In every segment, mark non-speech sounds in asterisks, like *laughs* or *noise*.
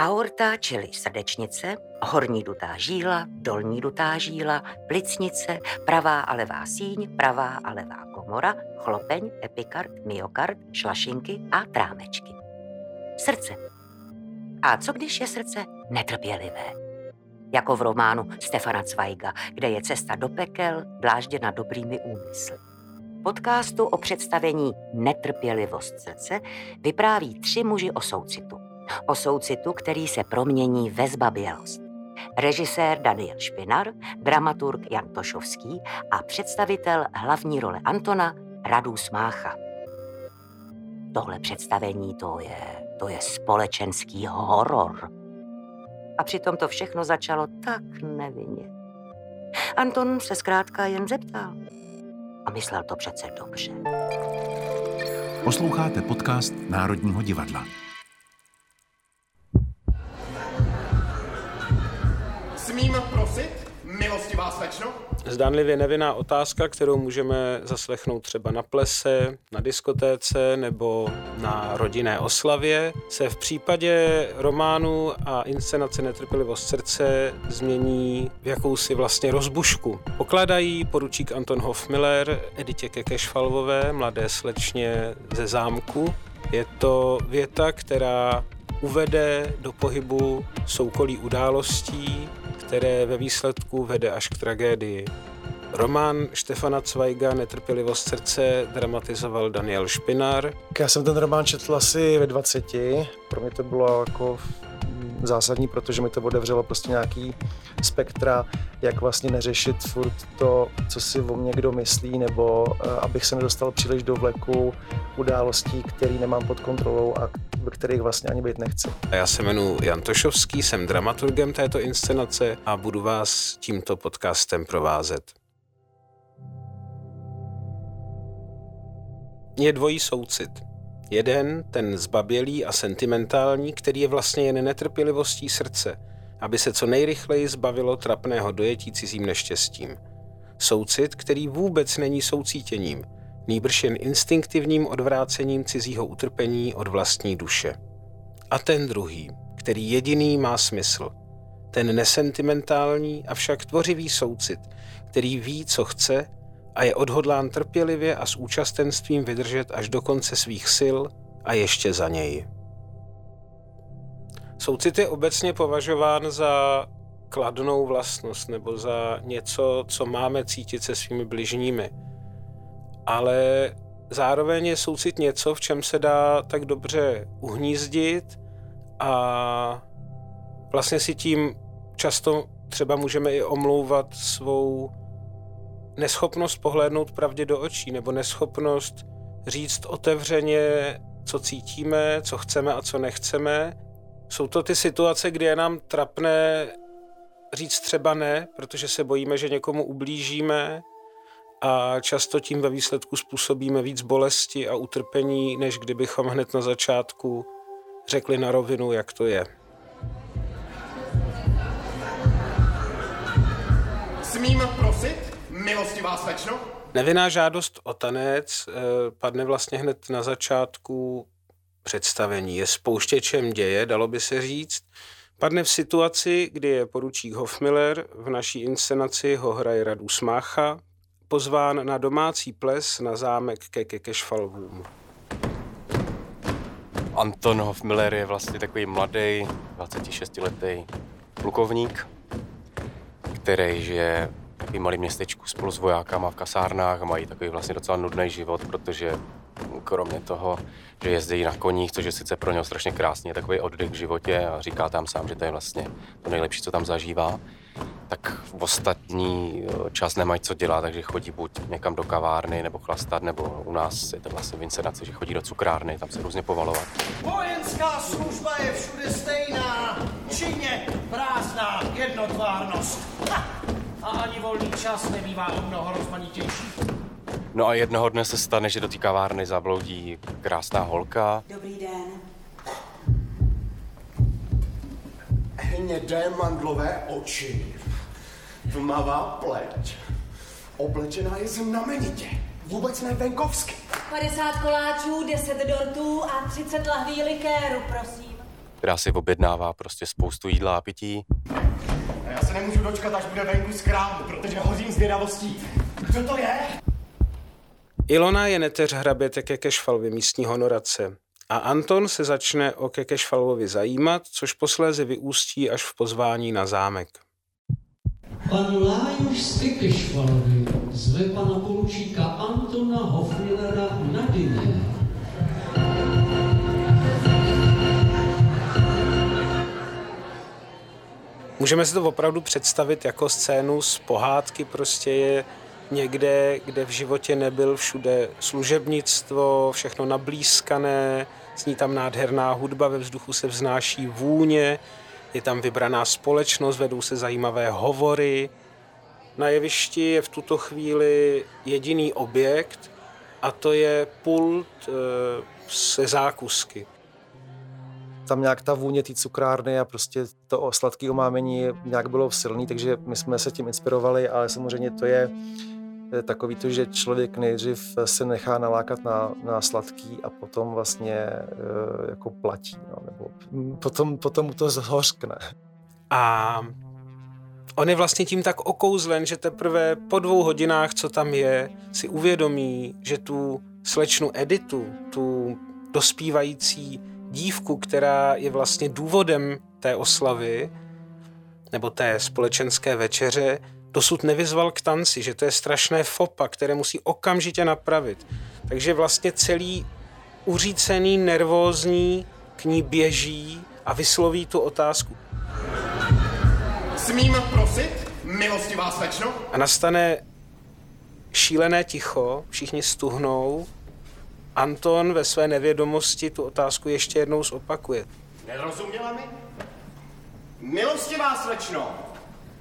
Aorta, čili srdečnice, horní dutá žíla, dolní dutá žíla, plicnice, pravá a levá síň, pravá a levá komora, chlopeň, epikard, myokard, šlašinky a trámečky. Srdce. A co když je srdce netrpělivé? Jako v románu Stefana Zweiga, kde je cesta do pekel dlážděna dobrými úmysly. Podcastu o představení Netrpělivost srdce vypráví tři muži o soucitu. O soucitu, který se promění ve zbabělost. Režisér Daniel Špinar, dramaturg Jan Tošovský a představitel hlavní role Antona Radu Smácha. Tohle představení to je, to je společenský horor. A přitom to všechno začalo tak nevinně. Anton se zkrátka jen zeptal. A myslel to přece dobře. Posloucháte podcast Národního divadla. Smím prosit, milostivá slečno? Zdánlivě nevinná otázka, kterou můžeme zaslechnout třeba na plese, na diskotéce nebo na rodinné oslavě, se v případě románu a inscenace Netrpělivost srdce změní v jakousi vlastně rozbušku. Pokládají poručík Anton Hofmiller Editě Kekešfalvové, mladé slečně ze zámku. Je to věta, která uvede do pohybu soukolí událostí, které ve výsledku vede až k tragédii. Román Štefana Cvajga Netrpělivost srdce dramatizoval Daniel Špinar. Já jsem ten román četl asi ve 20. Pro mě to bylo jako zásadní, protože mi to otevřelo prostě nějaký spektra, jak vlastně neřešit furt to, co si o mě kdo myslí, nebo uh, abych se nedostal příliš do vleku událostí, který nemám pod kontrolou a ve kterých vlastně ani být nechci. Já se jmenuji Jan Tošovský, jsem dramaturgem této inscenace a budu vás tímto podcastem provázet. Je dvojí soucit. Jeden, ten zbabělý a sentimentální, který je vlastně jen netrpělivostí srdce, aby se co nejrychleji zbavilo trapného dojetí cizím neštěstím. Soucit, který vůbec není soucítěním, nýbrž jen instinktivním odvrácením cizího utrpení od vlastní duše. A ten druhý, který jediný má smysl, ten nesentimentální, avšak tvořivý soucit, který ví, co chce a je odhodlán trpělivě a s účastenstvím vydržet až do konce svých sil a ještě za něj. Soucit je obecně považován za kladnou vlastnost nebo za něco, co máme cítit se svými bližními. Ale zároveň je soucit něco, v čem se dá tak dobře uhnízdit a vlastně si tím často třeba můžeme i omlouvat svou neschopnost pohlédnout pravdě do očí nebo neschopnost říct otevřeně, co cítíme, co chceme a co nechceme. Jsou to ty situace, kdy je nám trapné říct třeba ne, protože se bojíme, že někomu ublížíme a často tím ve výsledku způsobíme víc bolesti a utrpení, než kdybychom hned na začátku řekli na rovinu, jak to je. Smím prosit, milostivá slečno? Nevinná žádost o tanec eh, padne vlastně hned na začátku představení. Je spouštěčem děje, dalo by se říct. Padne v situaci, kdy je poručík Hofmiller, v naší inscenaci ho hraje Radu Smácha, pozván na domácí ples na zámek ke Kekešfalvům. Anton Hofmiller je vlastně takový mladý, 26-letý plukovník, který žije takový malý městečku spolu s vojákama v kasárnách a mají takový vlastně docela nudný život, protože kromě toho, že jezdí na koních, což je sice pro něho strašně krásný, takový oddech v životě a říká tam sám, že to je vlastně to nejlepší, co tam zažívá, tak v ostatní eh, čas nemají co dělat, takže chodí buď někam do kavárny nebo chlastat, nebo u nás je to vlastně v inscenaci, že chodí do cukrárny, tam se různě povalovat. Vojenská služba je všude stejná, činně prázdná jednotvárnost. Ha! A ani volný čas nebývá o mnoho rozmanitější. No a jednoho dne se stane, že do té kavárny zabloudí krásná holka. Dobrý den. Hnědé mandlové oči, tmavá pleť, oblečená je znamenitě, vůbec ne venkovsky. 50 koláčů, 10 dortů a 30 lahví likéru, prosím. která si objednává prostě spoustu jídla a pití. A já se nemůžu dočkat, až bude venku z krámu, protože hořím zvědavostí. Kdo to je? Ilona je neteř hraběte Kekešfalvy místní honorace a Anton se začne o Kekešfalvovi zajímat, což posléze vyústí až v pozvání na zámek. Pan Lájuš z Kekešvalvy zve pana poručíka Antona Hofmillera na dyně. Můžeme si to opravdu představit jako scénu z pohádky, prostě je někde, kde v životě nebyl všude služebnictvo, všechno nablízkané, zní tam nádherná hudba, ve vzduchu se vznáší vůně, je tam vybraná společnost, vedou se zajímavé hovory. Na jevišti je v tuto chvíli jediný objekt a to je pult e, se zákusky tam nějak ta vůně té cukrárny a prostě to sladké omámení nějak bylo silný, takže my jsme se tím inspirovali, ale samozřejmě to je takový to, že člověk nejdřív se nechá nalákat na, na sladký a potom vlastně e, jako platí, no, nebo potom, potom mu to zhořkne. A on je vlastně tím tak okouzlen, že teprve po dvou hodinách, co tam je, si uvědomí, že tu slečnu Editu, tu dospívající dívku, která je vlastně důvodem té oslavy, nebo té společenské večeře, dosud nevyzval k tanci, že to je strašné fopa, které musí okamžitě napravit. Takže vlastně celý uřícený, nervózní k ní běží a vysloví tu otázku. Smím prosit, milostivá slečno? A nastane šílené ticho, všichni stuhnou. Anton ve své nevědomosti tu otázku ještě jednou zopakuje. Nerozuměla mi? Milostivá slečno,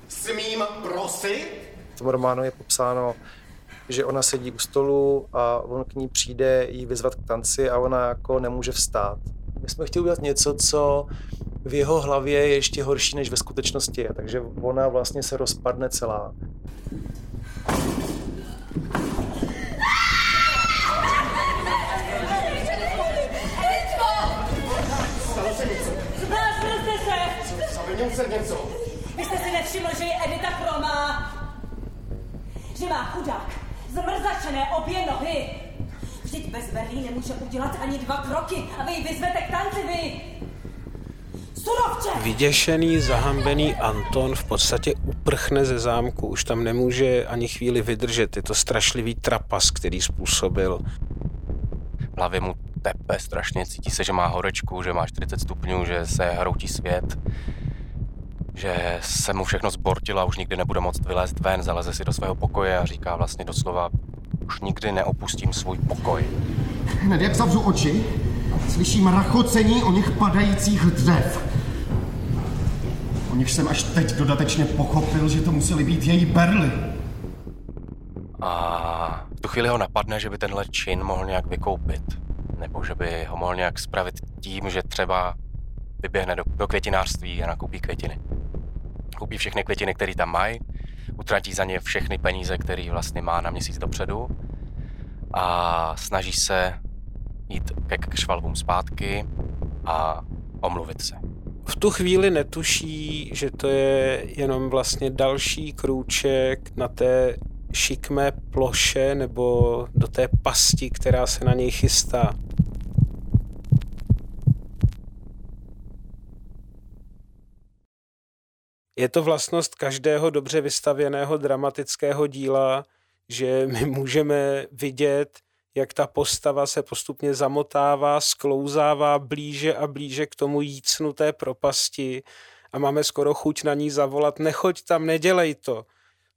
smím prosit? V tom románu je popsáno, že ona sedí u stolu a on k ní přijde jí vyzvat k tanci a ona jako nemůže vstát. My jsme chtěli udělat něco, co v jeho hlavě je ještě horší, než ve skutečnosti je, takže ona vlastně se rozpadne celá. Se něco. Jste nevšiml, že je Edita chromá? Že má chudák zmrzačené obě nohy? Vždyť bez Berlí nemůže udělat ani dva kroky a vy ji vyzvete k tanci, vy! Surovče! Vyděšený, zahambený Anton v podstatě uprchne ze zámku. Už tam nemůže ani chvíli vydržet. Je to strašlivý trapas, který způsobil. V hlavě mu tepe strašně, cítí se, že má horečku, že má 40 stupňů, že se hroutí svět že se mu všechno zbortilo a už nikdy nebude moct vylézt ven, zaleze si do svého pokoje a říká vlastně doslova, už nikdy neopustím svůj pokoj. Hned jak zavřu oči, slyším rachocení o něch padajících dřev. O nich jsem až teď dodatečně pochopil, že to museli být její berly. A v tu chvíli ho napadne, že by tenhle čin mohl nějak vykoupit. Nebo že by ho mohl nějak spravit tím, že třeba vyběhne do, do květinářství a nakoupí květiny koupí všechny květiny, které tam mají, utratí za ně všechny peníze, které vlastně má na měsíc dopředu a snaží se jít ke kšvalbům zpátky a omluvit se. V tu chvíli netuší, že to je jenom vlastně další krůček na té šikmé ploše nebo do té pasti, která se na něj chystá. Je to vlastnost každého dobře vystavěného dramatického díla, že my můžeme vidět, jak ta postava se postupně zamotává, sklouzává blíže a blíže k tomu jícnuté propasti a máme skoro chuť na ní zavolat, nechoď tam, nedělej to.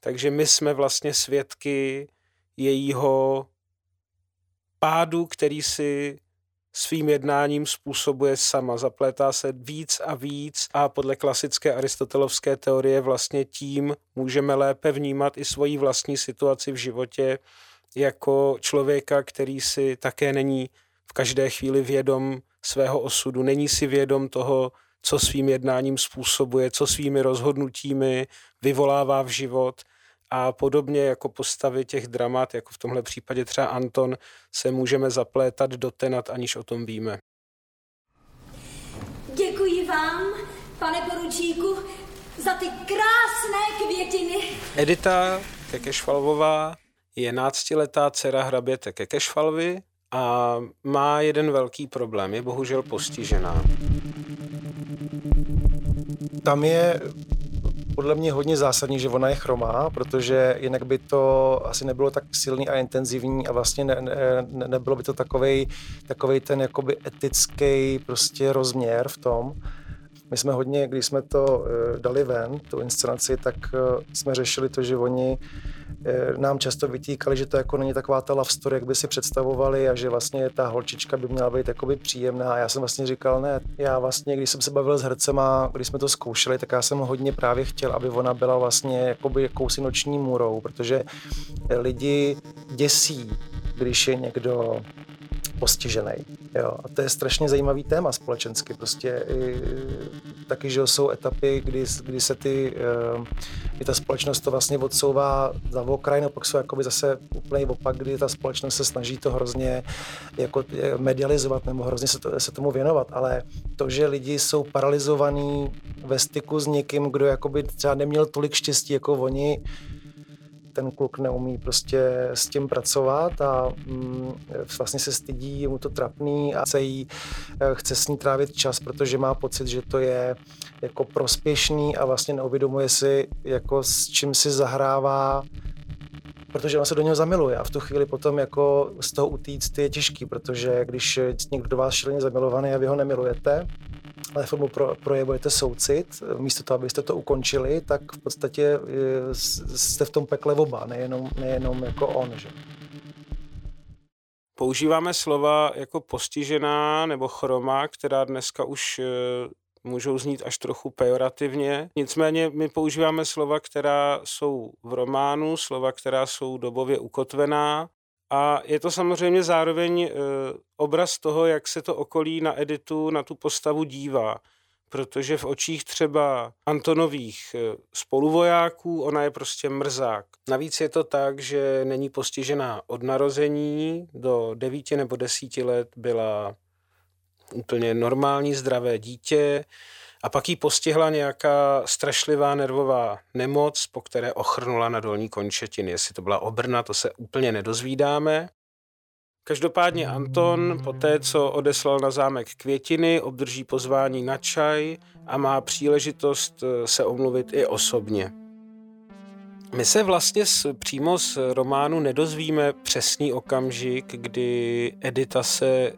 Takže my jsme vlastně svědky jejího pádu, který si svým jednáním způsobuje sama. Zaplétá se víc a víc a podle klasické aristotelovské teorie vlastně tím můžeme lépe vnímat i svoji vlastní situaci v životě jako člověka, který si také není v každé chvíli vědom svého osudu, není si vědom toho, co svým jednáním způsobuje, co svými rozhodnutími vyvolává v život a podobně jako postavy těch dramat, jako v tomhle případě třeba Anton, se můžeme zaplétat do tenat, aniž o tom víme. Děkuji vám, pane poručíku, za ty krásné květiny. Edita Kekešvalvová je náctiletá dcera hraběte Kekešvalvy a má jeden velký problém, je bohužel postižená. Tam je podle mě hodně zásadní, že ona je chromá, protože jinak by to asi nebylo tak silný a intenzivní a vlastně ne, ne, nebylo by to takovej, takovej ten jakoby etický prostě rozměr v tom. My jsme hodně, když jsme to uh, dali ven, tu inscenaci, tak uh, jsme řešili to, že oni uh, nám často vytýkali, že to jako není taková ta love story, jak by si představovali a že vlastně ta holčička by měla být jakoby příjemná. A já jsem vlastně říkal, ne, já vlastně, když jsem se bavil s hercema, když jsme to zkoušeli, tak já jsem hodně právě chtěl, aby ona byla vlastně jakoby jakousi noční můrou, protože lidi děsí, když je někdo postižený. Jo. A to je strašně zajímavý téma společensky. Prostě i, taky, že jsou etapy, kdy, kdy se ty, kdy ta společnost to vlastně odsouvá za okraj, no pak jsou jakoby zase úplný opak, kdy ta společnost se snaží to hrozně jako medializovat nebo hrozně se, to, se tomu věnovat, ale to, že lidi jsou paralizovaní ve styku s někým, kdo jakoby třeba neměl tolik štěstí jako oni, ten kluk neumí prostě s tím pracovat a mm, vlastně se stydí, je mu to trapný a chce, jí, eh, chce s ní trávit čas, protože má pocit, že to je jako prospěšný a vlastně neuvědomuje si, jako s čím si zahrává protože on se do něho zamiluje a v tu chvíli potom jako z toho utíct je těžký, protože když někdo do vás šíleně zamilovaný a vy ho nemilujete, ale formou pro, projevujete soucit, místo toho, abyste to ukončili, tak v podstatě eh, jste v tom pekle oba, nejenom, nejenom jako on. Že? Používáme slova jako postižená nebo chroma, která dneska už eh, můžou znít až trochu pejorativně. Nicméně my používáme slova, která jsou v románu, slova, která jsou dobově ukotvená a je to samozřejmě zároveň e, obraz toho, jak se to okolí na editu, na tu postavu dívá. Protože v očích třeba Antonových e, spoluvojáků ona je prostě mrzák. Navíc je to tak, že není postižená od narození, do devíti nebo desíti let byla úplně normální, zdravé dítě, a pak jí postihla nějaká strašlivá nervová nemoc, po které ochrnula na dolní končetiny. Jestli to byla obrna, to se úplně nedozvídáme. Každopádně Anton, po té, co odeslal na zámek květiny, obdrží pozvání na čaj a má příležitost eh, se omluvit i osobně. My se vlastně z, přímo z románu nedozvíme přesný okamžik, kdy Edita se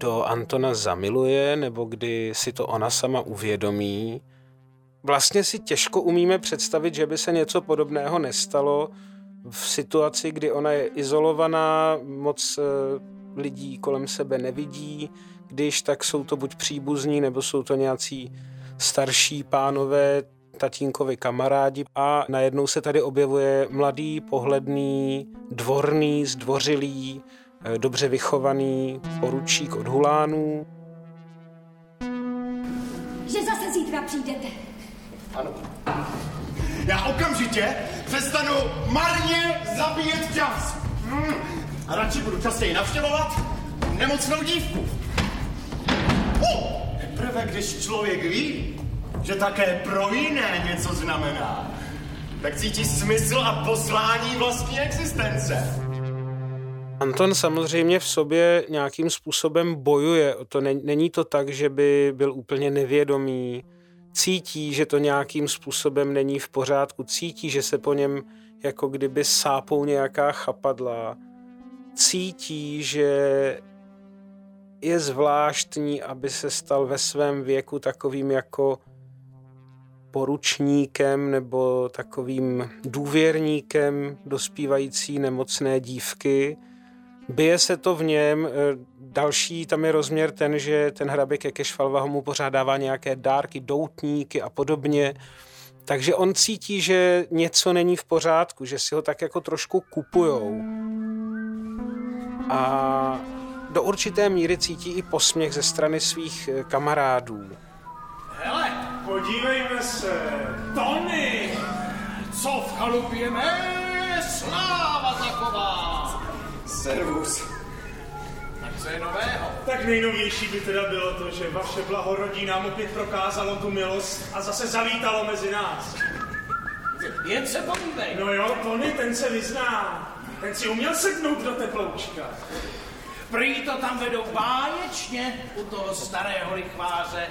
do Antona zamiluje, nebo kdy si to ona sama uvědomí. Vlastně si těžko umíme představit, že by se něco podobného nestalo v situaci, kdy ona je izolovaná, moc eh, lidí kolem sebe nevidí, když tak jsou to buď příbuzní, nebo jsou to nějací starší pánové, tatínkovi kamarádi a najednou se tady objevuje mladý, pohledný, dvorný, zdvořilý, dobře vychovaný poručík od Hulánů. Že zase zítra přijdete. Ano. Já okamžitě přestanu marně zabíjet čas. Hmm. A radši budu častěji navštěvovat nemocnou dívku. Uh, teprve když člověk ví, že také pro jiné něco znamená, tak cítí smysl a poslání vlastní existence. Anton samozřejmě v sobě nějakým způsobem bojuje. To není to tak, že by byl úplně nevědomý. Cítí, že to nějakým způsobem není v pořádku. Cítí, že se po něm jako kdyby sápou nějaká chapadla. Cítí, že je zvláštní, aby se stal ve svém věku takovým jako poručníkem nebo takovým důvěrníkem dospívající nemocné dívky, Bije se to v něm, eh, další tam je rozměr ten, že ten hraběk Kekešvalva mu pořád dává nějaké dárky, doutníky a podobně. Takže on cítí, že něco není v pořádku, že si ho tak jako trošku kupujou. A do určité míry cítí i posměch ze strany svých eh, kamarádů. Hele, podívejme se, Tony, co v chalupě mé sláva taková. Servus. Tak Co je nového? Tak nejnovější by teda bylo to, že vaše blahorodí nám opět prokázalo tu milost a zase zavítalo mezi nás. Jen se podívej. No jo, Tony, ten se vyzná. Ten si uměl sednout do teploučka. Prý to tam vedou báječně u toho starého lichváře.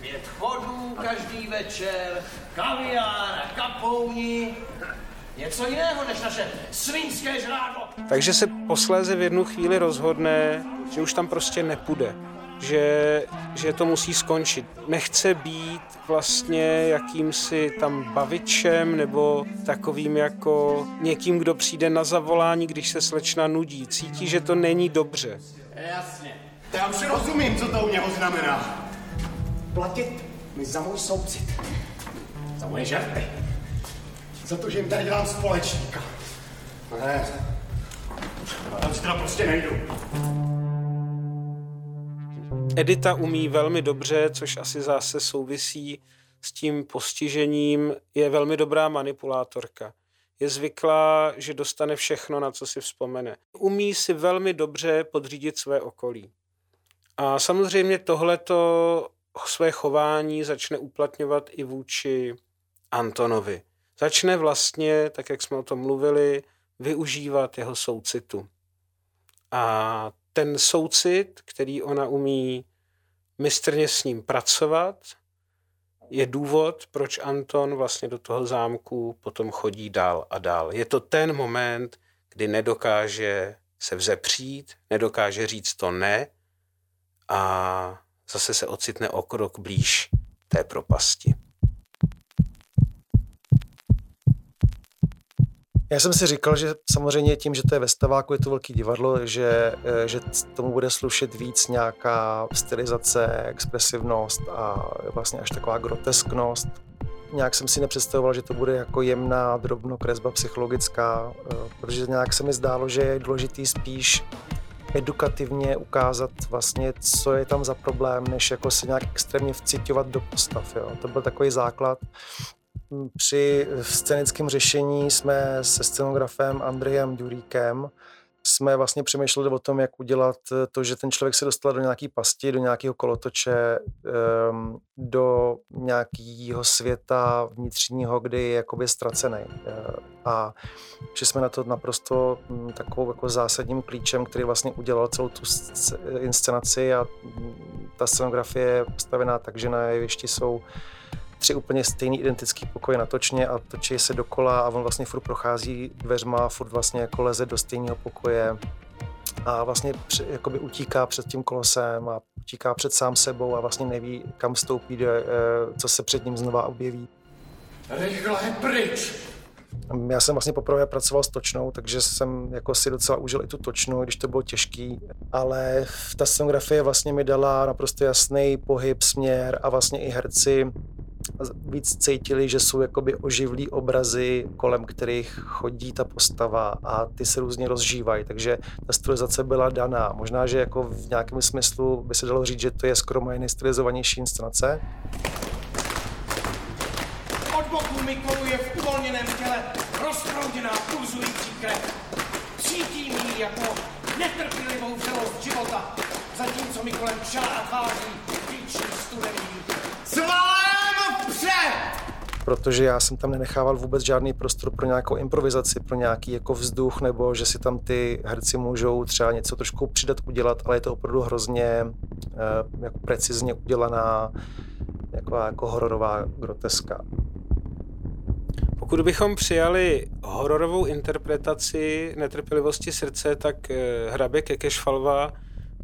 Pět chodů každý večer, kaviár a kapouni. Něco jiného než naše svinské žrádlo. Takže se posléze v jednu chvíli rozhodne, že už tam prostě nepůjde. Že, že to musí skončit. Nechce být vlastně jakýmsi tam bavičem nebo takovým jako někým, kdo přijde na zavolání, když se slečna nudí. Cítí, že to není dobře. Jasně. Já už rozumím, co to u něho znamená. Platit mi za můj soucit. Za moje žerty. Za to, že jim tady dělám společníka. Ne. A tam si teda prostě nejdu. Edita umí velmi dobře, což asi zase souvisí s tím postižením, je velmi dobrá manipulátorka. Je zvyklá, že dostane všechno, na co si vzpomene. Umí si velmi dobře podřídit své okolí. A samozřejmě tohleto své chování začne uplatňovat i vůči Antonovi. Začne vlastně, tak jak jsme o tom mluvili, využívat jeho soucitu. A ten soucit, který ona umí mistrně s ním pracovat, je důvod, proč Anton vlastně do toho zámku potom chodí dál a dál. Je to ten moment, kdy nedokáže se vzepřít, nedokáže říct to ne a zase se ocitne o krok blíž té propasti. Já jsem si říkal, že samozřejmě tím, že to je ve staváku, je to velký divadlo, že, eh, že tomu bude slušet víc nějaká stylizace, expresivnost a vlastně až taková grotesknost. Nějak jsem si nepředstavoval, že to bude jako jemná drobnokresba psychologická, eh, protože nějak se mi zdálo, že je důležitý spíš edukativně ukázat vlastně, co je tam za problém, než jako se nějak extrémně vcitovat do postav. Jo. To byl takový základ. Při scénickém řešení jsme se scenografem Andrejem Duríkem jsme vlastně přemýšleli o tom, jak udělat to, že ten člověk se dostal do nějaké pasti, do nějakého kolotoče, ehm, do nějakého světa vnitřního, kdy je jakoby ztracený. Eh, a že jsme na to naprosto hm, takovou jako zásadním klíčem, který vlastně udělal celou tu inscenaci a hm, ta scenografie je postavená tak, že na jevišti jsou tři úplně stejný identický pokoje natočně a točí se dokola a on vlastně furt prochází dveřma, furt vlastně jako leze do stejného pokoje a vlastně jakoby utíká před tím kolosem a utíká před sám sebou a vlastně neví, kam stoupí, eh, co se před ním znova objeví. Rychle pryč! Já jsem vlastně poprvé pracoval s točnou, takže jsem jako si docela užil i tu točnu, když to bylo těžký, ale ta scenografie vlastně mi dala naprosto jasný pohyb, směr a vlastně i herci víc cítili, že jsou jakoby oživlý obrazy, kolem kterých chodí ta postava a ty se různě rozžívají, takže ta stylizace byla daná. Možná, že jako v nějakém smyslu by se dalo říct, že to je skoro moje nejstylizovanější inscenace. Od boku mi koluje v uvolněném těle rozprouděná pulzující krev. Cítím ji jako netrpělivou vřelost života, zatímco mi kolem čela a tváří píčí studený. Protože já jsem tam nenechával vůbec žádný prostor pro nějakou improvizaci, pro nějaký jako vzduch, nebo že si tam ty herci můžou třeba něco trošku přidat, udělat, ale je to opravdu hrozně eh, jako precizně udělaná jako, jako hororová groteska. Pokud bychom přijali hororovou interpretaci netrpělivosti srdce, tak eh, hrabě Kekešfalva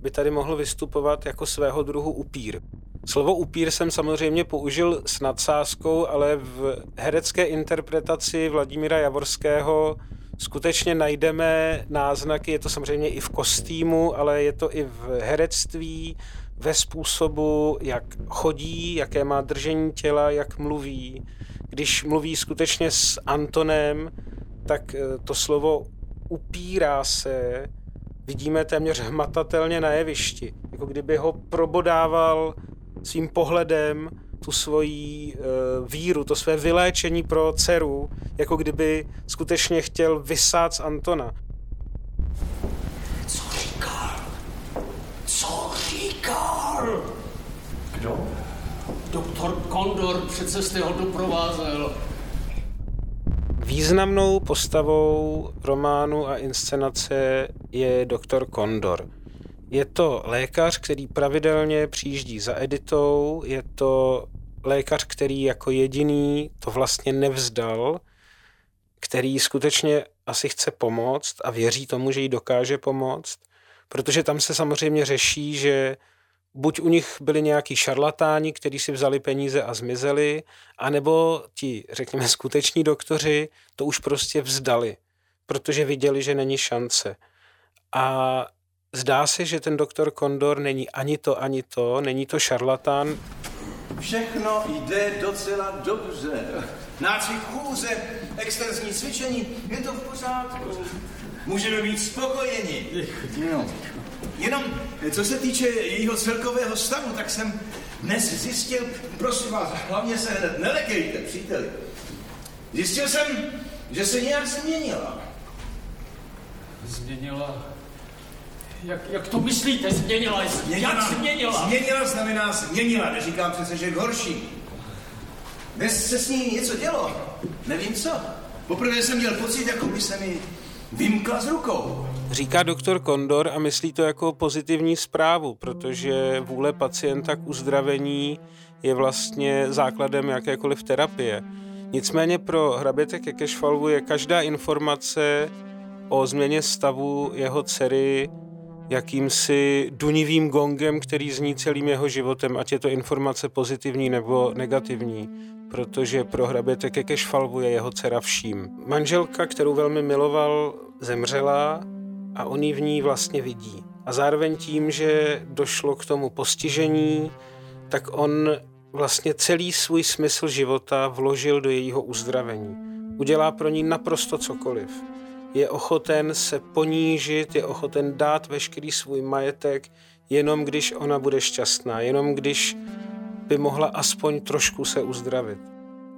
by tady mohl vystupovat jako svého druhu upír. Slovo upír jsem samozřejmě použil s nadsázkou, ale v herecké interpretaci Vladimíra Javorského skutečně najdeme náznaky, je to samozřejmě i v kostýmu, ale je to i v herectví, ve způsobu, jak chodí, jaké má držení těla, jak mluví. Když mluví skutečně s Antonem, tak eh, to slovo upírá se, vidíme téměř hmatatelně na jevišti. Jako kdyby ho probodával svým pohledem tu svoji e, víru, to své vyléčení pro dceru, jako kdyby skutečně chtěl vysát z Antona. Co říkal? Co říkal? Kdo? Doktor Kondor přece jste ho doprovázel. Významnou postavou románu a inscenace je doktor Kondor. Je to lékař, který pravidelně přijíždí za editou, je to lékař, který jako jediný to vlastně nevzdal, který skutečně asi chce pomoct a věří tomu, že jí dokáže pomoct, protože tam se samozřejmě řeší, že buď u nich byli nějaký šarlatáni, kteří si vzali peníze a zmizeli, anebo ti, řekněme, skuteční doktoři to už prostě vzdali, protože viděli, že není šance. A zdá se, že ten doktor Kondor není ani to, ani to, není to šarlatán. Všechno jde docela dobře. Nácvik chůze, extenzní cvičení, je to v pořádku. Můžeme být spokojeni. No. Jenom, co se týče jejího celkového stavu, tak jsem dnes zjistil, prosím vás, hlavně se hned nelekejte, příteli. Zjistil jsem, že se nějak změnila. Změnila? Jak, jak to myslíte, změnila? Jak změnila? Změnila znamená změnila, neříkám přece, že k horší. Dnes se s ní něco dělo, nevím co. Poprvé jsem měl pocit, jako by se mi vymkla z rukou. Říká doktor Kondor a myslí to jako pozitivní zprávu, protože vůle pacienta k uzdravení je vlastně základem jakékoliv terapie. Nicméně pro hraběte Kekešvalvu je každá informace o změně stavu jeho dcery jakýmsi dunivým gongem, který zní celým jeho životem, ať je to informace pozitivní nebo negativní, protože pro hraběte Kekešvalvu je jeho dcera vším. Manželka, kterou velmi miloval, zemřela a on ji v ní vlastně vidí. A zároveň tím, že došlo k tomu postižení, tak on vlastně celý svůj smysl života vložil do jejího uzdravení. Udělá pro ní naprosto cokoliv. Je ochoten se ponížit, je ochoten dát veškerý svůj majetek, jenom když ona bude šťastná, jenom když by mohla aspoň trošku se uzdravit.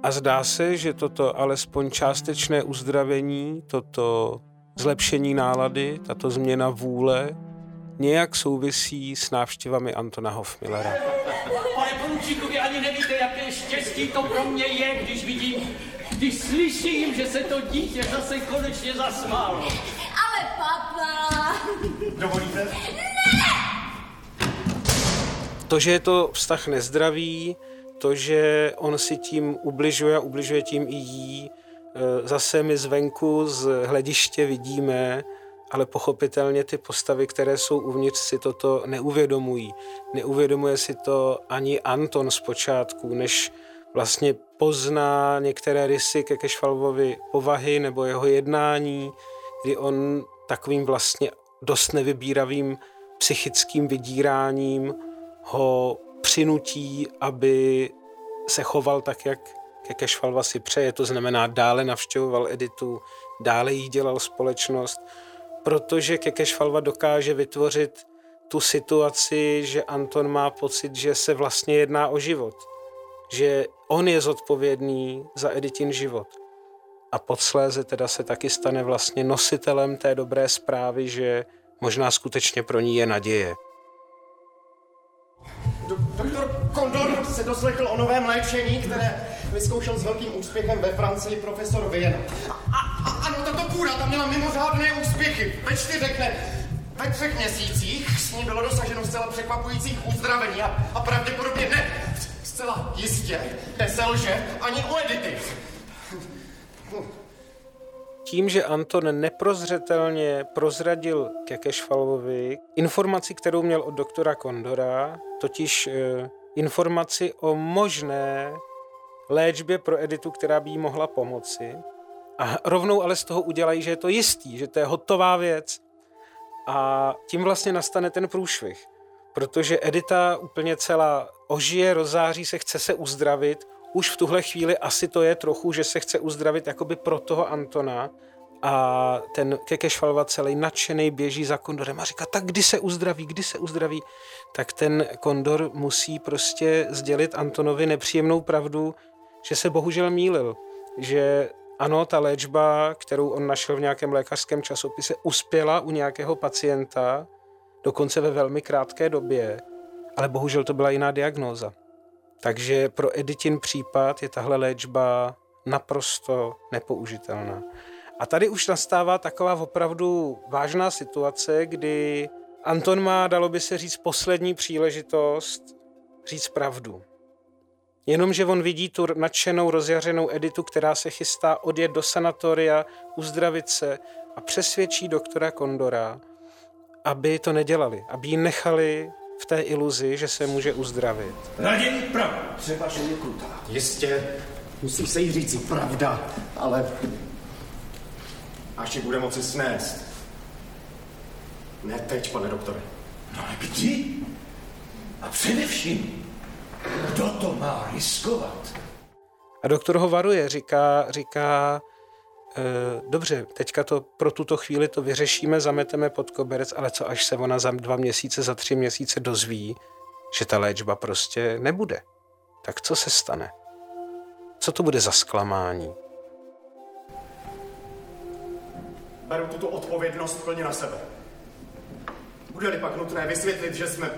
A zdá se, že toto alespoň částečné uzdravení, toto zlepšení nálady, tato změna vůle nějak souvisí s návštěvami Antona Hofmillera. Pane poručíku, vy ani nevíte, jaké štěstí to pro mě je, když vidím, když slyším, že se to dítě zase konečně zasmálo. Ale papa... Dovolíte? To, že je to vztah nezdravý, to, že on si tím ubližuje a ubližuje tím i jí, e, zase my zvenku z hlediště vidíme, ale pochopitelně ty postavy, které jsou uvnitř, si toto neuvědomují. Neuvědomuje si to ani Anton zpočátku, než vlastně pozná některé rysy ke Kešvalvovi povahy nebo jeho jednání, kdy on takovým vlastně dost nevybíravým psychickým vydíráním ho přinutí, aby se choval tak, jak Kekešvalva si přeje, to znamená dále navštěvoval Editu, dále jí dělal společnost, protože Kekešvalva dokáže vytvořit tu situaci, že Anton má pocit, že se vlastně jedná o život, že on je zodpovědný za Editin život. A podsléze teda se taky stane vlastně nositelem té dobré zprávy, že možná skutečně pro ní je naděje. Doktor Kondor se doslechl o novém léčení, které vyzkoušel s velkým úspěchem ve Francii profesor Vien. Ano, tato kůra tam měla mimořádné úspěchy. Ve čtyřech ne, ve třech měsících s ní bylo dosaženo zcela překvapujících uzdravení a, a pravděpodobně ne, zcela jistě, neselže ani u Edity. Tím, že Anton neprozřetelně prozradil Kekešvalvovi informaci, kterou měl od doktora Kondora, totiž eh, informaci o možné léčbě pro Editu, která by jí mohla pomoci. A rovnou ale z toho udělají, že je to jistý, že to je hotová věc. A tím vlastně nastane ten průšvih. Protože Edita úplně celá ožije, rozáří se, chce se uzdravit. Už v tuhle chvíli asi to je trochu, že se chce uzdravit jakoby pro toho Antona. A ten Kekešvalva celý nadšený běží za kondorem a říká, tak kdy se uzdraví, kdy se uzdraví. Tak ten kondor musí prostě sdělit Antonovi nepříjemnou pravdu, že se bohužel mýlil, že ano, ta léčba, kterou on našel v nějakém lékařském časopise, uspěla u nějakého pacienta, dokonce ve velmi krátké době, ale bohužel to byla jiná diagnóza. Takže pro Editin případ je tahle léčba naprosto nepoužitelná. A tady už nastává taková opravdu vážná situace, kdy Anton má, dalo by se říct, poslední příležitost říct pravdu. Jenomže on vidí tu nadšenou, rozjařenou Editu, která se chystá odjet do sanatoria, uzdravit se a přesvědčí doktora Kondora, aby to nedělali, aby ji nechali v té iluzi, že se může uzdravit. Raději pravdu, třeba že je krutá. Jistě, musí se jí říct pravda, ale až ji bude moci snést. Ne teď, pane doktore. No ale kdy? A především, kdo to má riskovat? A doktor ho varuje, říká, říká, dobře, teďka to pro tuto chvíli to vyřešíme, zameteme pod koberec, ale co až se ona za dva měsíce, za tři měsíce dozví, že ta léčba prostě nebude. Tak co se stane? Co to bude za zklamání? Beru tuto odpovědnost plně na sebe. Bude-li pak nutné vysvětlit, že jsme...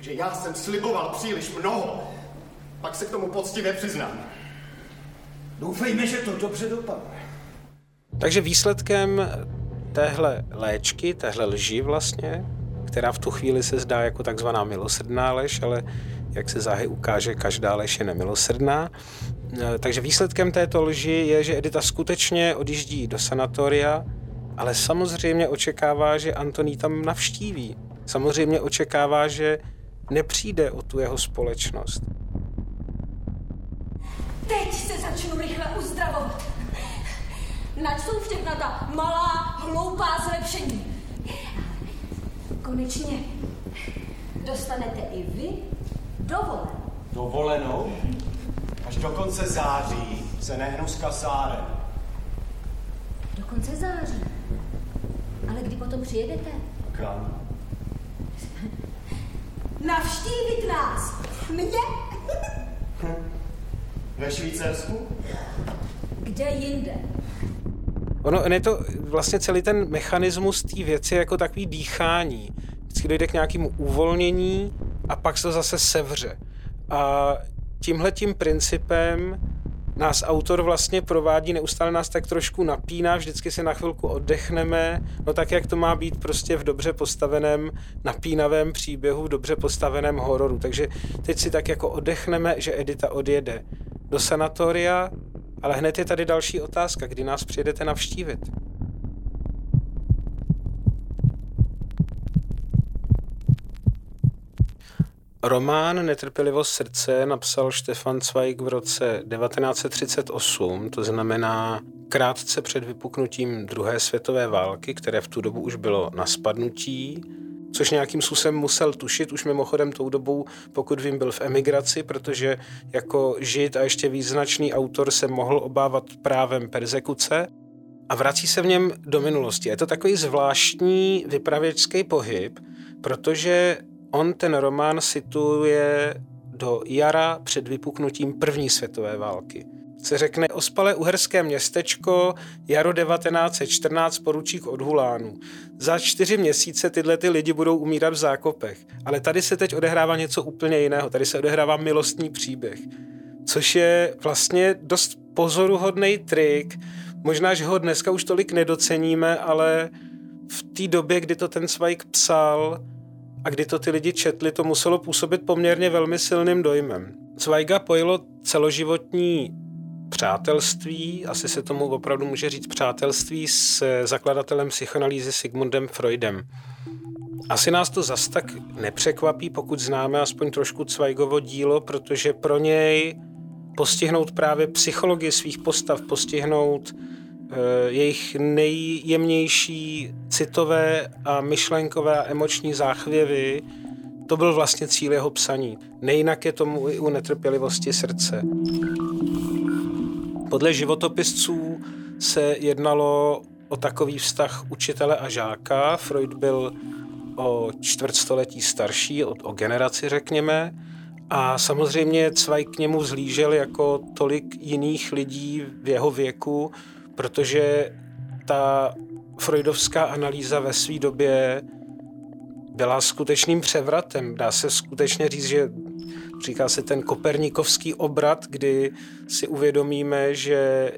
že já jsem sliboval příliš mnoho, pak se k tomu poctivě přiznám. Doufejme, že to dobře dopadne. Takže výsledkem téhle léčky, téhle lži vlastně, která v tu chvíli se zdá jako takzvaná milosrdná lež, ale jak se záhy ukáže, každá lež je nemilosrdná. E, takže výsledkem této lži je, že Edita skutečně odjíždí do sanatoria, ale samozřejmě očekává, že Antoní tam navštíví. Samozřejmě očekává, že nepřijde o tu jeho společnost. Teď se začnu rychle uzdravovat. Nač jsou všechna ta malá, hloupá zlepšení. Konečně dostanete i vy dovolenou. Dovolenou? Až do konce září se nehnu s kasárem. Do konce září. Ale kdy potom přijedete? Kam? Navštívit nás. Mě? Ve Švýcarsku? Kde jinde? Ono je to vlastně celý ten mechanismus té věci jako takový dýchání. Vždycky dojde k nějakému uvolnění a pak se to zase sevře. A tímhle tím principem nás autor vlastně provádí, neustále nás tak trošku napíná, vždycky si na chvilku oddechneme, no tak jak to má být prostě v dobře postaveném napínavém příběhu, v dobře postaveném hororu. Takže teď si tak jako oddechneme, že Edita odjede do sanatoria, ale hned je tady další otázka, kdy nás přijedete navštívit. Román Netrpělivost srdce napsal Štefan Zweig v roce 1938, to znamená krátce před vypuknutím druhé světové války, které v tu dobu už bylo na spadnutí, což nějakým způsobem musel tušit, už mimochodem tou dobou, pokud vím, byl v emigraci, protože jako žid a ještě význačný autor se mohl obávat právem persekuce a vrací se v něm do minulosti. Je to takový zvláštní vypravěčský pohyb, protože on ten román situuje do jara před vypuknutím první světové války. Se řekne ospalé uherské městečko, jaro 1914, poručík od Hulánů. Za čtyři měsíce tyhle ty lidi budou umírat v zákopech. Ale tady se teď odehrává něco úplně jiného. Tady se odehrává milostný příběh. Což je vlastně dost pozoruhodný trik. Možná, že ho dneska už tolik nedoceníme, ale v té době, kdy to ten Zweig psal, a kdy to ty lidi četli, to muselo působit poměrně velmi silným dojmem. Zweiga pojilo celoživotní přátelství, asi se tomu opravdu může říct přátelství s zakladatelem psychoanalýzy Sigmundem Freudem. Asi nás to zas tak nepřekvapí, pokud známe aspoň trošku Zweigovo dílo, protože pro něj postihnout právě psychologii svých postav, postihnout jejich nejjemnější citové a myšlenkové a emoční záchvěvy, to byl vlastně cíl jeho psaní. Nejinak je tomu i u netrpělivosti srdce. Podle životopisců se jednalo o takový vztah učitele a žáka. Freud byl o čtvrtstoletí starší, o, o generaci řekněme, a samozřejmě Zweig k němu vzlížel jako tolik jiných lidí v jeho věku, protože ta freudovská analýza ve své době byla skutečným převratem. Dá se skutečně říct, že Říká se ten kopernikovský obrat, kdy si uvědomíme, že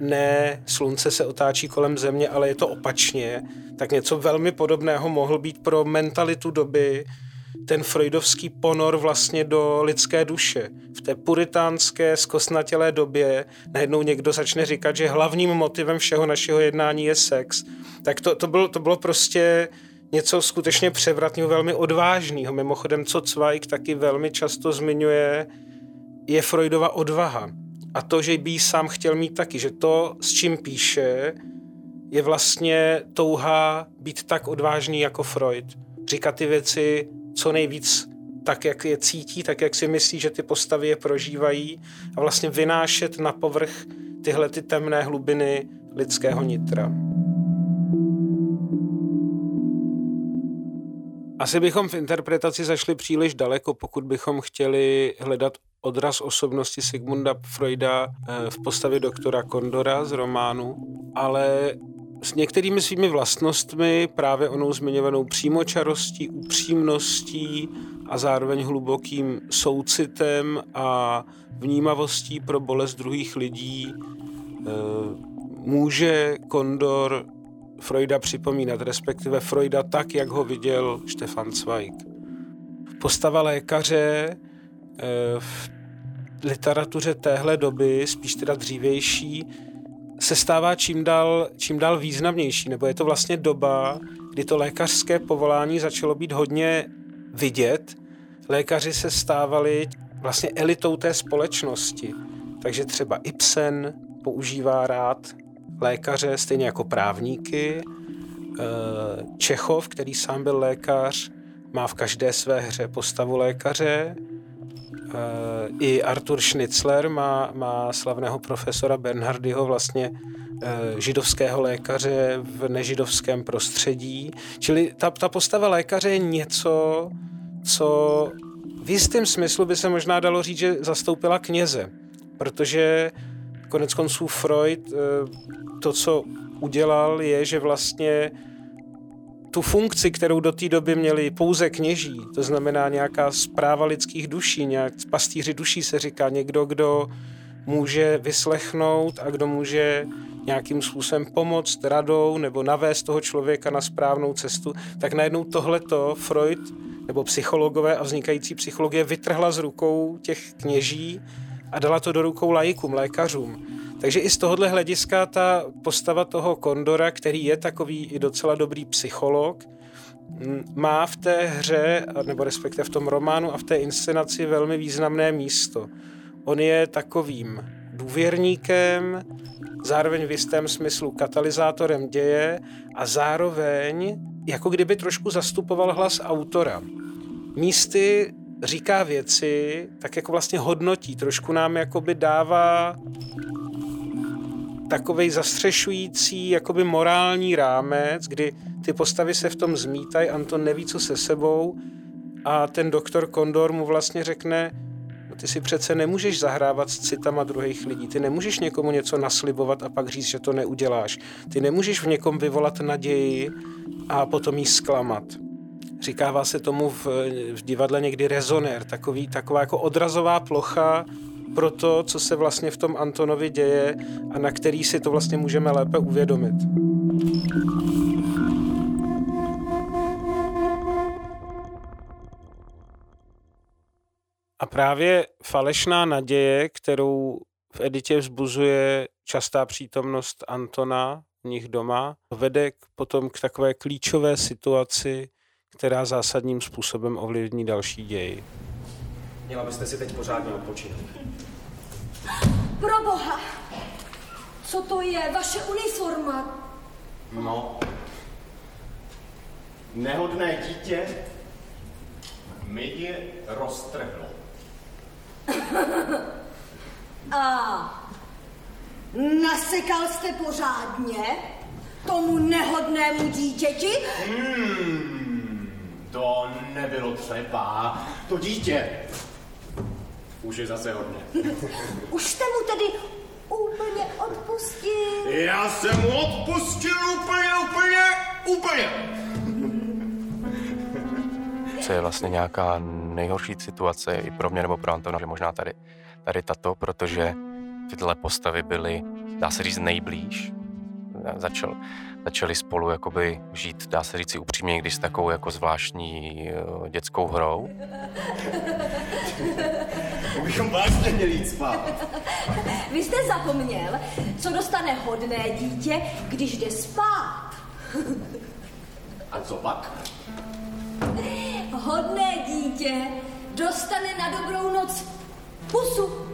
ne slunce se otáčí kolem země, ale je to opačně, tak něco velmi podobného mohl být pro mentalitu doby ten freudovský ponor vlastně do lidské duše. V té puritánské, zkosnatělé době najednou někdo začne říkat, že hlavním motivem všeho našeho jednání je sex. Tak to, to, bylo, to bylo prostě něco skutečně převratného, velmi odvážného. Mimochodem, co Zweig taky velmi často zmiňuje, je Freudova odvaha. A to, že by jí sám chtěl mít taky, že to, s čím píše, je vlastně touha být tak odvážný jako Freud. Říkat ty věci co nejvíc tak, jak je cítí, tak, jak si myslí, že ty postavy je prožívají a vlastně vynášet na povrch tyhle ty temné hlubiny lidského nitra. Asi bychom v interpretaci zašli příliš daleko, pokud bychom chtěli hledat odraz osobnosti Sigmunda Freuda eh, v postavě doktora Kondora z románu, ale s některými svými vlastnostmi, právě onou zmiňovanou přímočarostí, upřímností a zároveň hlubokým soucitem a vnímavostí pro bolest druhých lidí, eh, může Kondor Freuda připomínat, respektive Freuda tak, jak ho viděl Stefan Zweig. Postava lékaře eh, v literatuře téhle doby, spíš teda dřívější, se stává čím dál, čím dál významnější, nebo je to vlastně doba, kdy to lékařské povolání začalo být hodně vidět. Lékaři se stávali vlastně elitou té společnosti. Takže třeba Ibsen používá rád lékaře, stejně jako právníky. Eh, Čechov, který sám byl lékař, má v každé své hře postavu lékaře. Eh, I Artur Schnitzler má, má slavného profesora Bernhardyho vlastně eh, židovského lékaře v nežidovském prostředí. Čili ta, ta postava lékaře je něco, co v jistém smyslu by se možná dalo říct, že zastoupila kněze, protože konec konců Freud eh, to, co udělal, je, že vlastně tu funkci, kterou do té doby měli pouze kněží, to znamená nějaká zpráva lidských duší, nějak pastýři duší se říká, někdo, kdo může vyslechnout a kdo může nějakým způsobem pomoct radou nebo navést toho člověka na správnou cestu, tak najednou tohleto Freud nebo psychologové a vznikající psychologie vytrhla z rukou těch kněží a dala to do rukou lajkům, lékařům. Takže i z tohohle hlediska ta postava toho Kondora, který je takový i docela dobrý psycholog, má v té hře, nebo respektive v tom románu a v té inscenaci velmi významné místo. On je takovým důvěrníkem, zároveň v jistém smyslu katalyzátorem děje a zároveň jako kdyby trošku zastupoval hlas autora. Místy říká věci, tak jako vlastně hodnotí, trošku nám jakoby dává takovej zastřešující jakoby morální rámec, kdy ty postavy se v tom zmítají, Anton neví, co se sebou a ten doktor Kondor mu vlastně řekne, no ty si přece nemůžeš zahrávat s citama druhých lidí, ty nemůžeš někomu něco naslibovat a pak říct, že to neuděláš. Ty nemůžeš v někom vyvolat naději a potom jí zklamat. Říkává se tomu v, v divadle někdy rezonér, takový, taková jako odrazová plocha pro to, co se vlastně v tom Antonovi děje a na který si to vlastně můžeme lépe uvědomit. A právě falešná naděje, kterou v Editě vzbuzuje častá přítomnost Antona v nich doma, vede k, potom k takové klíčové situaci, která zásadním způsobem ovlivní další děj. Měla byste si teď pořádně odpočinout. Pro boha! Co to je? Vaše uniforma? No. Nehodné dítě mi je roztrhlo. *laughs* A nasekal jste pořádně tomu nehodnému dítěti? Hmm, to nebylo třeba. To dítě už je zase hodně. *laughs* Už jste mu tedy úplně odpustil? Já jsem mu odpustil úplně, úplně, úplně. Co je vlastně nějaká nejhorší situace i pro mě nebo pro Antona, že možná tady, tady tato, protože tyhle postavy byly, dá se říct, nejblíž. Začal, začali spolu jakoby žít, dá se říct upřímně, když s takovou jako zvláštní uh, dětskou hrou. Bychom vážně měli jít spát. Vy jste zapomněl, co dostane hodné dítě, když jde spát. A co pak? Hodné dítě dostane na dobrou noc pusu.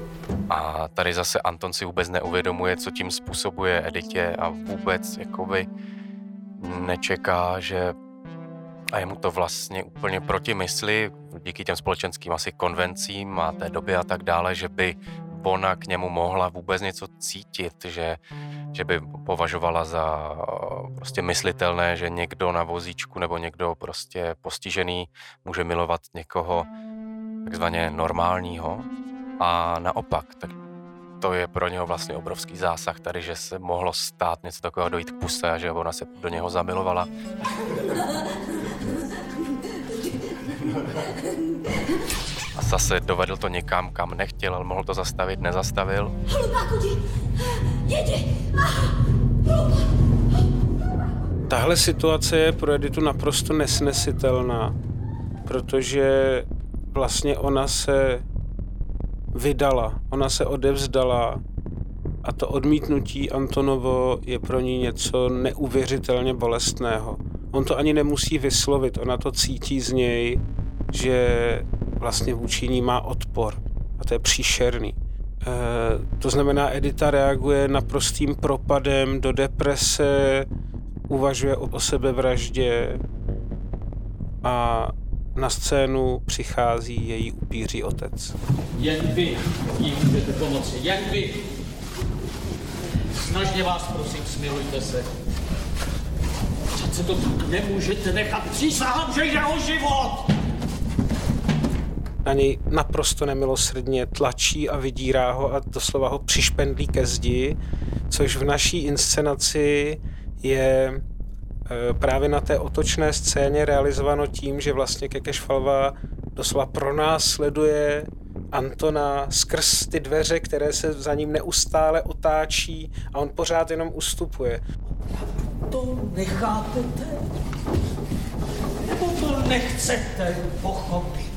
A tady zase Anton si vůbec neuvědomuje, co tím způsobuje Editě a vůbec jakoby nečeká, že a je mu to vlastně úplně proti mysli, díky těm společenským asi konvencím a té době a tak dále, že by ona k němu mohla vůbec něco cítit, že, že by považovala za prostě myslitelné, že někdo na vozíčku nebo někdo prostě postižený může milovat někoho takzvaně normálního a naopak, tak to je pro něho vlastně obrovský zásah tady, že se mohlo stát něco takového dojít k puse a že ona se do něho zamilovala. A zase dovedl to někam, kam nechtěl, ale mohl to zastavit, nezastavil. Jdi! Tahle situace je pro Editu naprosto nesnesitelná, protože vlastně ona se vydala, ona se odevzdala a to odmítnutí Antonovo je pro ní něco neuvěřitelně bolestného. On to ani nemusí vyslovit, ona to cítí z něj, že vlastně vůči ní má odpor a to je příšerný. E, to znamená, Edita reaguje naprostým propadem do deprese, uvažuje o sebevraždě a na scénu přichází její upíří otec. Jen vy jí můžete pomoci, jen vy. Snažně vás prosím, smilujte se. Přece to nemůžete nechat. Přísahám, že jde o život! Na něj naprosto nemilosrdně tlačí a vydírá ho a doslova ho přišpendlí ke zdi, což v naší inscenaci je právě na té otočné scéně realizováno tím, že vlastně Kekešvalva doslova pro nás sleduje Antona skrz ty dveře, které se za ním neustále otáčí a on pořád jenom ustupuje. To nechápete? Nebo to nechcete pochopit?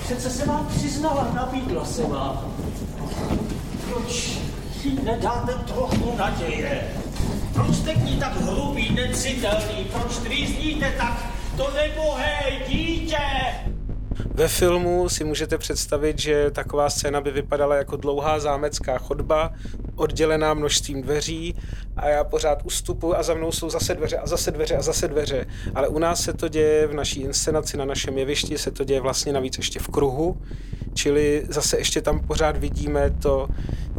Přece se vám přiznala, nabídla se vám. Proč si nedáte trochu naděje? Proč jste k ní tak hrubý, necitelný? Proč trýzníte tak to nebohé dítě? Ve filmu si můžete představit, že taková scéna by vypadala jako dlouhá zámecká chodba, oddělená množstvím dveří a já pořád ustupuji a za mnou jsou zase dveře a zase dveře a zase dveře. Ale u nás se to děje v naší inscenaci, na našem jevišti, se to děje vlastně navíc ještě v kruhu, čili zase ještě tam pořád vidíme to,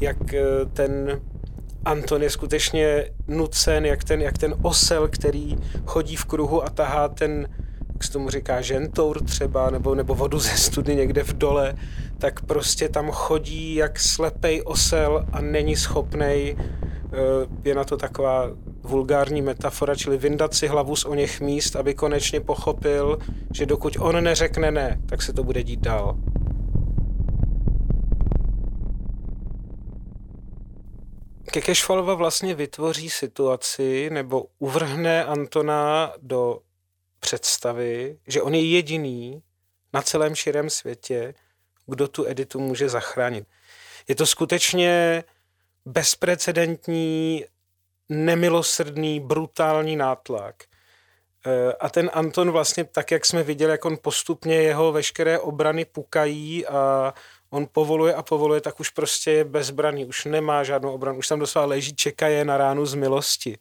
jak eh, ten Anton je skutečně nucen, jak ten, jak ten osel, který chodí v kruhu a tahá ten, se tomu říká, žentour třeba, nebo, nebo vodu ze studny někde v dole, tak prostě tam chodí jak slepej osel a není schopnej, eh, je na to taková vulgární metafora, čili vyndat si hlavu z o něch míst, aby konečně pochopil, že dokud on neřekne ne, tak se to bude dít dál. Kekešvalova vlastně vytvoří situaci nebo uvrhne Antona do představy, že on je jediný na celém širém světě, kdo tu editu může zachránit. Je to skutečně bezprecedentní, nemilosrdný, brutální nátlak. E, a ten Anton vlastně, tak jak jsme viděli, jak on postupně jeho veškeré obrany pukají a on povoluje a povoluje, tak už prostě je bezbraný, už nemá žádnou obranu, už tam doslova leží, čeká je na ránu z milosti.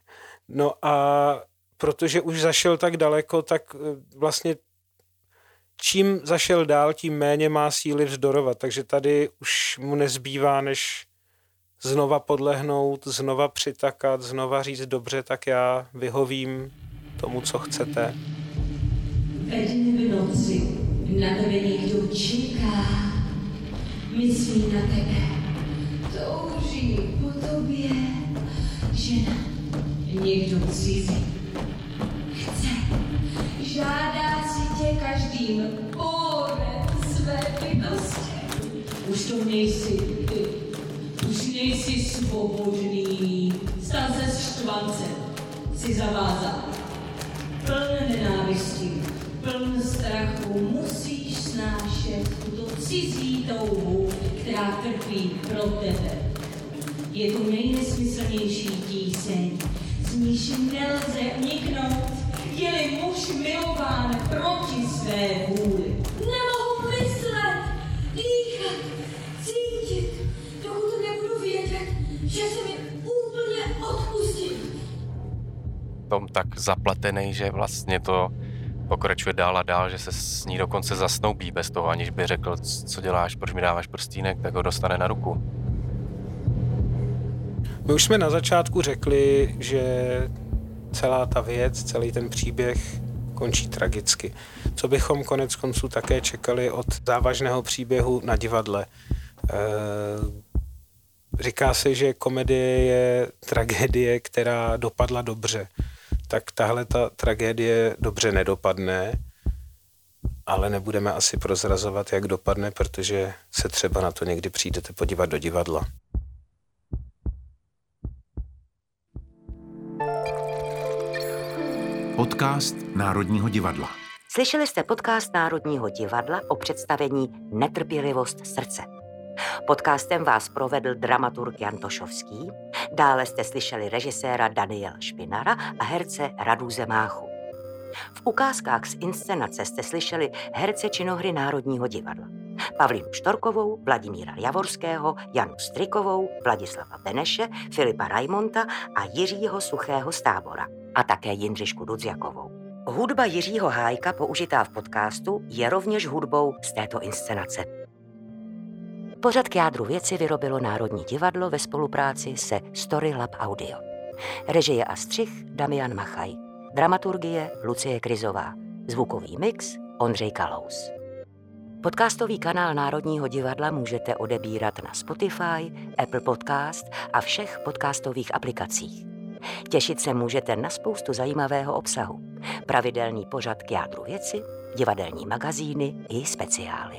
No a protože už zašel tak daleko, tak eh, vlastně čím zašel dál, tím méně má síly vzdorovat, takže tady už mu nezbývá, než znova podlehnout, znova přitakat, znova říct dobře, tak já vyhovím tomu, co chcete. Edny v noci na tebe někdo čeká myslí na tebe, touží po tobě, žena, někdo cizí. Chce. Žádá si tě každým pórem své bytosti. Už to nejsi ty. Už nejsi svobodný. Stal se štvancem. Jsi zavázán. Pln nenávistí, pln strachu musíš snášet tuto cizí touhu, která trpí pro tebe. Je to nejnesmyslnější tíseň, z níž nelze uniknout, je-li muž milován proti své vůli. Nemohu myslet, dýchat, cítit, dokud nebudu vědět, že se mi úplně odpustí. tom tak zapletený, že vlastně to pokračuje dál a dál, že se s ní dokonce zasnoubí bez toho, aniž by řekl, co děláš, proč mi dáváš prstínek, tak ho dostane na ruku. My už jsme na začátku řekli, že celá ta věc, celý ten příběh končí tragicky. Co bychom konec konců také čekali od závažného příběhu na divadle. E, říká se, že komedie je tragédie, která dopadla dobře. Tak tahle ta tragédie dobře nedopadne, ale nebudeme asi prozrazovat, jak dopadne, protože se třeba na to někdy přijdete podívat do divadla. Podcast Národního divadla. Slyšeli jste podcast Národního divadla o představení Netrpělivost srdce. Podcastem vás provedl dramaturg Jan Tošovský, dále jste slyšeli režiséra Daniel Špinara a herce Radu Zemáchu. V ukázkách z inscenace jste slyšeli herce činohry Národního divadla. Pavlínu Štorkovou, Vladimíra Javorského, Janu Strikovou, Vladislava Beneše, Filipa Raimonta a Jiřího Suchého z tábora a také Jindřišku Dudziakovou. Hudba Jiřího Hájka použitá v podcastu je rovněž hudbou z této inscenace. Pořad k jádru věci vyrobilo Národní divadlo ve spolupráci se Story Lab Audio. Režie a střih Damian Machaj. Dramaturgie Lucie Krizová. Zvukový mix Ondřej Kalous. Podcastový kanál Národního divadla můžete odebírat na Spotify, Apple Podcast a všech podcastových aplikacích. Těšit se můžete na spoustu zajímavého obsahu. Pravidelný pořad k jádru věci, divadelní magazíny i speciály.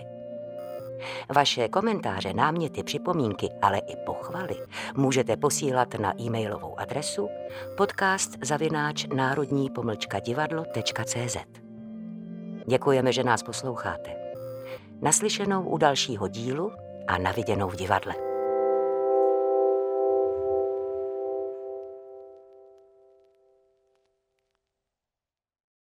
Vaše komentáře, náměty, připomínky, ale i pochvaly můžete posílat na e-mailovou adresu podcast zavináč národní divadlo.cz. Děkujeme, že nás posloucháte. Naslyšenou u dalšího dílu a naviděnou v divadle.